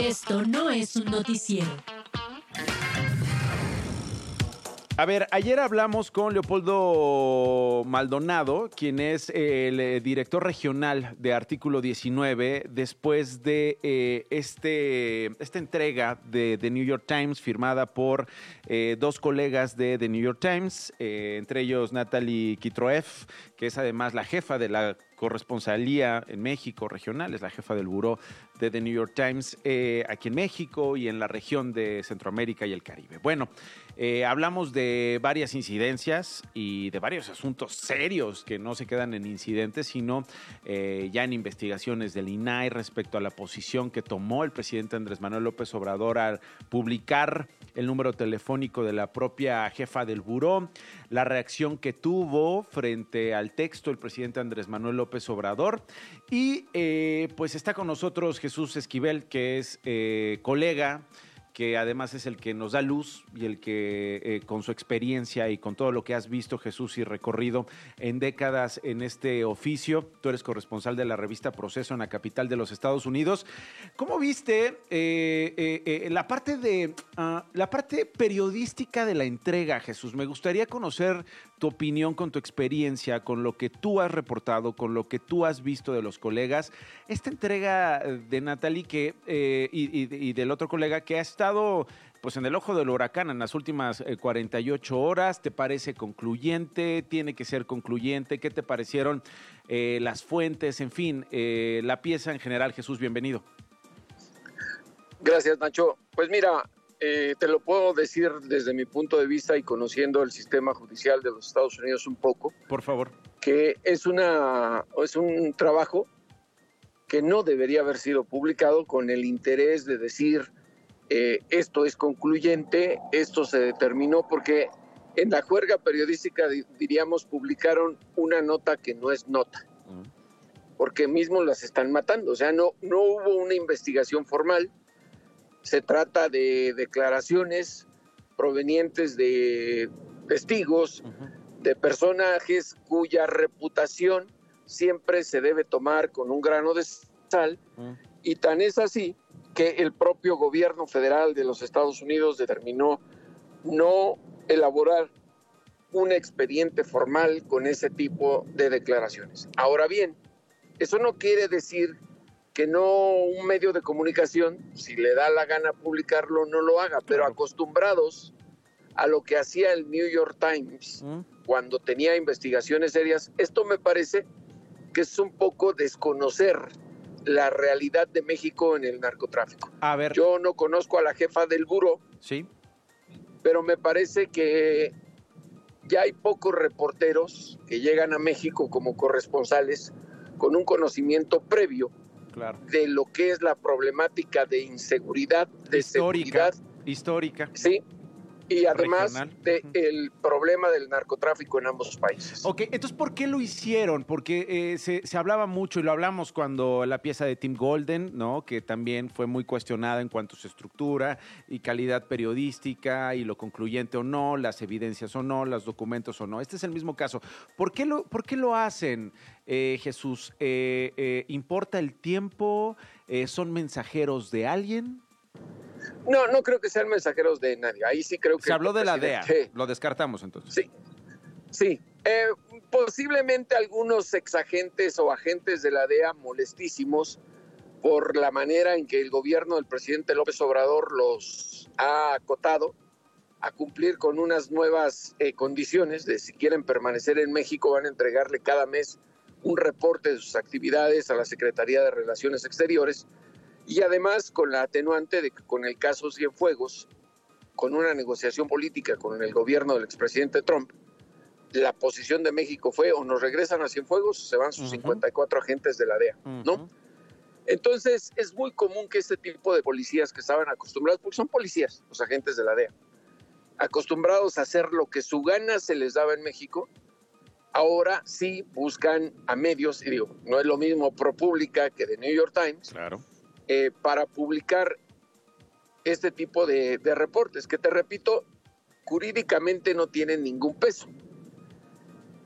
Esto no es un noticiero. A ver, ayer hablamos con Leopoldo Maldonado, quien es el eh, director regional de Artículo 19, después de eh, este, esta entrega de The New York Times firmada por eh, dos colegas de The New York Times, entre ellos Natalie Kitroev, que es además la jefa de la corresponsalía en México regional, es la jefa del buró de The New York Times aquí en México y en la región de Centroamérica y el Caribe. Bueno, eh, hablamos de varias incidencias y de varios asuntos serios que no se quedan en incidentes, sino eh, ya en investigaciones del INAI respecto a la posición que tomó el presidente Andrés Manuel López Obrador al publicar el número telefónico de la propia jefa del buró, la reacción que tuvo frente al texto el presidente Andrés Manuel López Obrador y eh, pues está con nosotros Jesús Esquivel, que es colega que además es el que nos da luz y el que eh, con su experiencia y con todo lo que has visto, Jesús, y recorrido en décadas en este oficio, tú eres corresponsal de la revista Proceso en la capital de los Estados Unidos. ¿Cómo viste eh, eh, la parte de ah, la parte periodística de la entrega, Jesús? Me gustaría conocer tu opinión con tu experiencia, con lo que tú has reportado, con lo que tú has visto de los colegas. Esta entrega de Natalie que, y, y del otro colega que ha estado pues en el ojo del huracán en las últimas 48 eh, horas. ¿Te parece concluyente? ¿Tiene que ser concluyente? ¿Qué te parecieron eh, las fuentes? En fin, eh, la pieza en general. Jesús, bienvenido. Gracias, Nacho. Pues mira, te lo puedo decir desde mi punto de vista y conociendo el sistema judicial de los Estados Unidos un poco. Por favor. Que es, una, es un trabajo que no debería haber sido publicado con el interés de decir eh, esto es concluyente, esto se determinó porque en la juerga periodística, diríamos, publicaron una nota que no es nota, porque mismo las están matando, o sea, no, no hubo una investigación formal, se trata de declaraciones provenientes de testigos, de personajes cuya reputación siempre se debe tomar con un grano de sal, y tan es así que el propio gobierno federal de los Estados Unidos determinó no elaborar un expediente formal con ese tipo de declaraciones. Ahora bien, eso no quiere decir que no un medio de comunicación, si le da la gana publicarlo, no lo haga, pero acostumbrados a lo que hacía el New York Times cuando tenía investigaciones serias, esto me parece que es un poco desconocer la realidad de México en el narcotráfico. A ver. Yo no conozco a la jefa del buro. Sí. Pero me parece que ya hay pocos reporteros que llegan a México como corresponsales con un conocimiento previo de lo que es la problemática de inseguridad, de histórica, seguridad. Histórica. Sí, y además del problema del narcotráfico en ambos países. Ok, entonces, ¿por qué lo hicieron? Porque eh, se, hablaba mucho y lo hablamos cuando la pieza de Tim Golden, ¿no? Que también fue muy cuestionada en cuanto a su estructura y calidad periodística y lo concluyente o no, las evidencias o no, los documentos o no. Este es el mismo caso. ¿Por qué lo, por qué lo hacen, eh, Jesús? Eh, ¿Importa el tiempo? ¿Son mensajeros de alguien? No, no creo que sean mensajeros de nadie. Ahí sí creo que. Se habló de la DEA. Lo descartamos entonces. Sí. Sí. Eh, posiblemente algunos exagentes o agentes de la DEA molestísimos por la manera en que el gobierno del presidente López Obrador los ha acotado a cumplir con unas nuevas eh, condiciones de si quieren permanecer en México van a entregarle cada mes un reporte de sus actividades a la Secretaría de Relaciones Exteriores y además con la atenuante de que con el caso Cienfuegos, con una negociación política con el gobierno del expresidente Trump, la posición de México fue o nos regresan a Cienfuegos o se van sus 54 agentes de la DEA, ¿no? Entonces es muy común que este tipo de policías que estaban acostumbrados, porque son policías, los agentes de la DEA, acostumbrados a hacer lo que su gana se les daba en México, ahora sí buscan a medios, y digo, no es lo mismo ProPublica que de New York Times, claro. Eh, para publicar este tipo de, reportes, que te repito, jurídicamente no tienen ningún peso.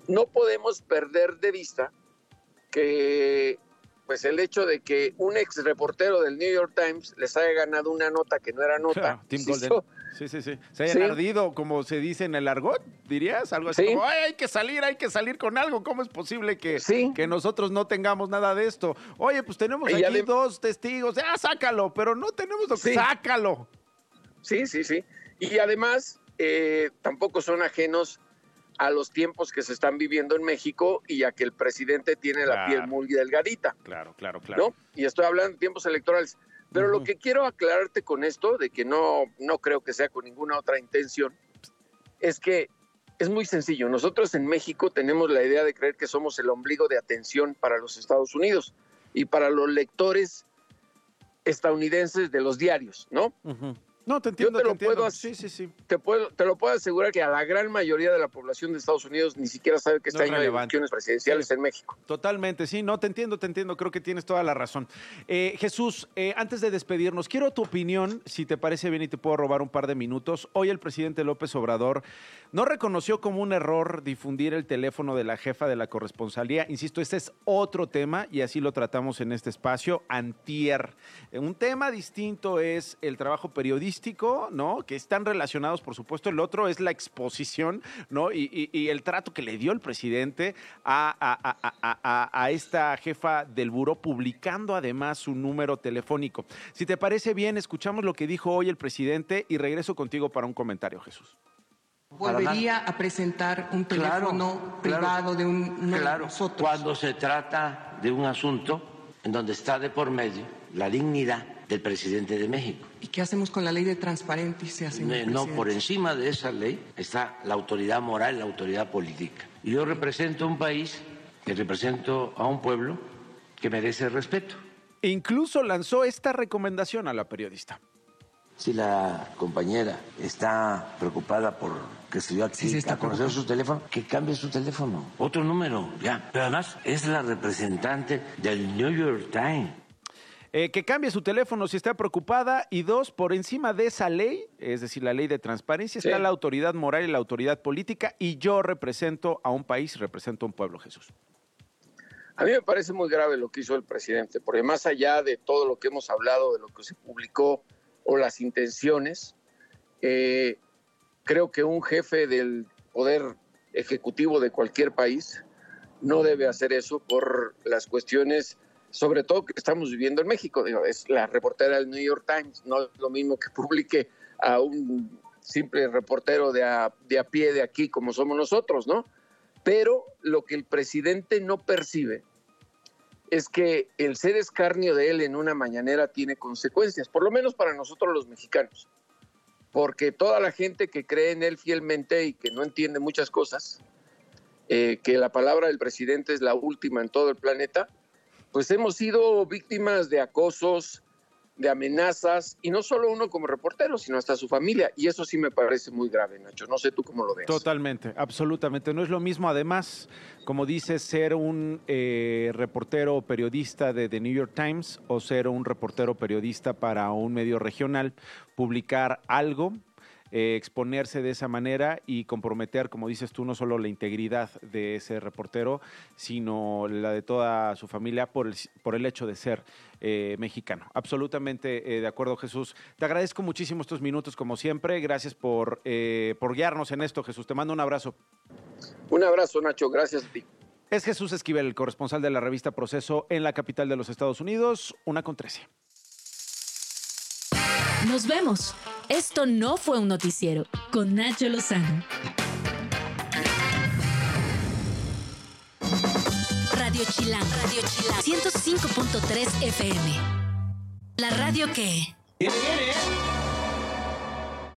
No podemos perder de vista que pues el hecho de que un ex reportero del New York Times les haya ganado una nota que no era nota. Claro, hizo- Sí, sí, sí. Se hayan Sí. ardido, como se dice en el argot, dirías, algo así Sí. como, "Ay, hay que salir, hay que salir con algo. ¿Cómo es posible que, Sí. que nosotros no tengamos nada de esto? Oye, pues tenemos Y aquí dos testigos, ah, sácalo, pero no tenemos lo que sácalo. Sí, sí, sí. Y además, eh, tampoco son ajenos a los tiempos que se están viviendo en México y a que el presidente tiene la piel muy delgadita, Claro, claro, claro. ¿no? Y estoy hablando de tiempos electorales. Pero lo que quiero aclararte con esto, de que no, no creo que sea con ninguna otra intención, es que es muy sencillo. Nosotros en México tenemos la idea de creer que somos el ombligo de atención para los Estados Unidos y para los lectores estadounidenses de los diarios, ¿no? No, te entiendo, te te lo entiendo. puedo Sí, sí, sí. te, puedo, te lo puedo asegurar que a la gran mayoría de la población de Estados Unidos ni siquiera sabe que No este es año hay relevante. elecciones presidenciales en México. Totalmente, sí, no, te entiendo, te entiendo, creo que tienes toda la razón. Eh, Jesús, eh, antes de despedirnos, quiero tu opinión, si te parece bien y te puedo robar un par de minutos. Hoy el presidente López Obrador no reconoció como un error difundir el teléfono de la jefa de la corresponsalía. Insisto, este es otro tema y así lo tratamos en este espacio, antier. Eh, Un tema distinto es el trabajo periodístico, ¿no? Que están relacionados, por supuesto. El otro es la exposición, ¿no? Y, y- y el trato que le dio el presidente a, a- a- a- esta jefa del buró, publicando además su número telefónico. Si te parece bien, escuchamos lo que dijo hoy el presidente y regreso contigo para un comentario, Jesús. Volvería a presentar un Claro, teléfono claro, privado de un, uno de Claro, nosotros. cuando se trata de un asunto en donde está de por medio la dignidad del presidente de México. ¿Y qué hacemos con la ley de transparencia, señor No, no, por encima de esa ley está la autoridad moral, la autoridad política. Y yo represento un país, que represento a un pueblo que merece respeto. E incluso lanzó esta recomendación a la periodista. Si la compañera está preocupada por que se dio aquí Sí, sí, está a conocer su teléfono, que cambie su teléfono. Otro número, ya. Pero además es la representante del New York Times. Eh, que cambie su teléfono si está preocupada. Y dos, por encima de esa ley, es decir, la ley de transparencia, está la autoridad moral y la autoridad política. Y yo represento a un país, represento a un pueblo, Jesús. A mí me parece muy grave lo que hizo el presidente, porque más allá de todo lo que hemos hablado, de lo que se publicó o las intenciones, eh, creo que un jefe del poder ejecutivo de cualquier país no debe hacer eso por las cuestiones, sobre todo que estamos viviendo en México. Es la reportera del New York Times, no es lo mismo que publique a un simple reportero de a, de a pie de aquí como somos nosotros, ¿no? Pero lo que el presidente no percibe es que el ser escarnio de él en una mañanera tiene consecuencias, por lo menos para nosotros los mexicanos. Porque toda la gente que cree en él fielmente y que no entiende muchas cosas, eh, que la palabra del presidente es la última en todo el planeta, pues hemos sido víctimas de acosos, de amenazas, y no solo uno como reportero, sino hasta su familia. Y eso sí me parece muy grave, Nacho. No sé tú cómo lo ves. Totalmente, absolutamente. No es lo mismo, además, como dices, ser un eh, reportero o periodista de The New York Times o ser un reportero periodista para un medio regional, publicar algo. Eh, exponerse de esa manera y comprometer, como dices tú, no solo la integridad de ese reportero, sino la de toda su familia por el, por el hecho de ser eh, mexicano. Absolutamente eh, de acuerdo, Jesús. Te agradezco muchísimo estos minutos, como siempre. Gracias por, eh, por guiarnos en esto, Jesús. Te mando un abrazo. Un abrazo, Nacho. Gracias a ti. Es Jesús Esquivel, el corresponsal de la revista Proceso en la capital de los Estados Unidos, una con trece. Nos vemos. Esto no fue un noticiero con Nacho Lozano. Radio Chilán, Radio Chilán, 105.3 FM. La radio que... Viene, viene.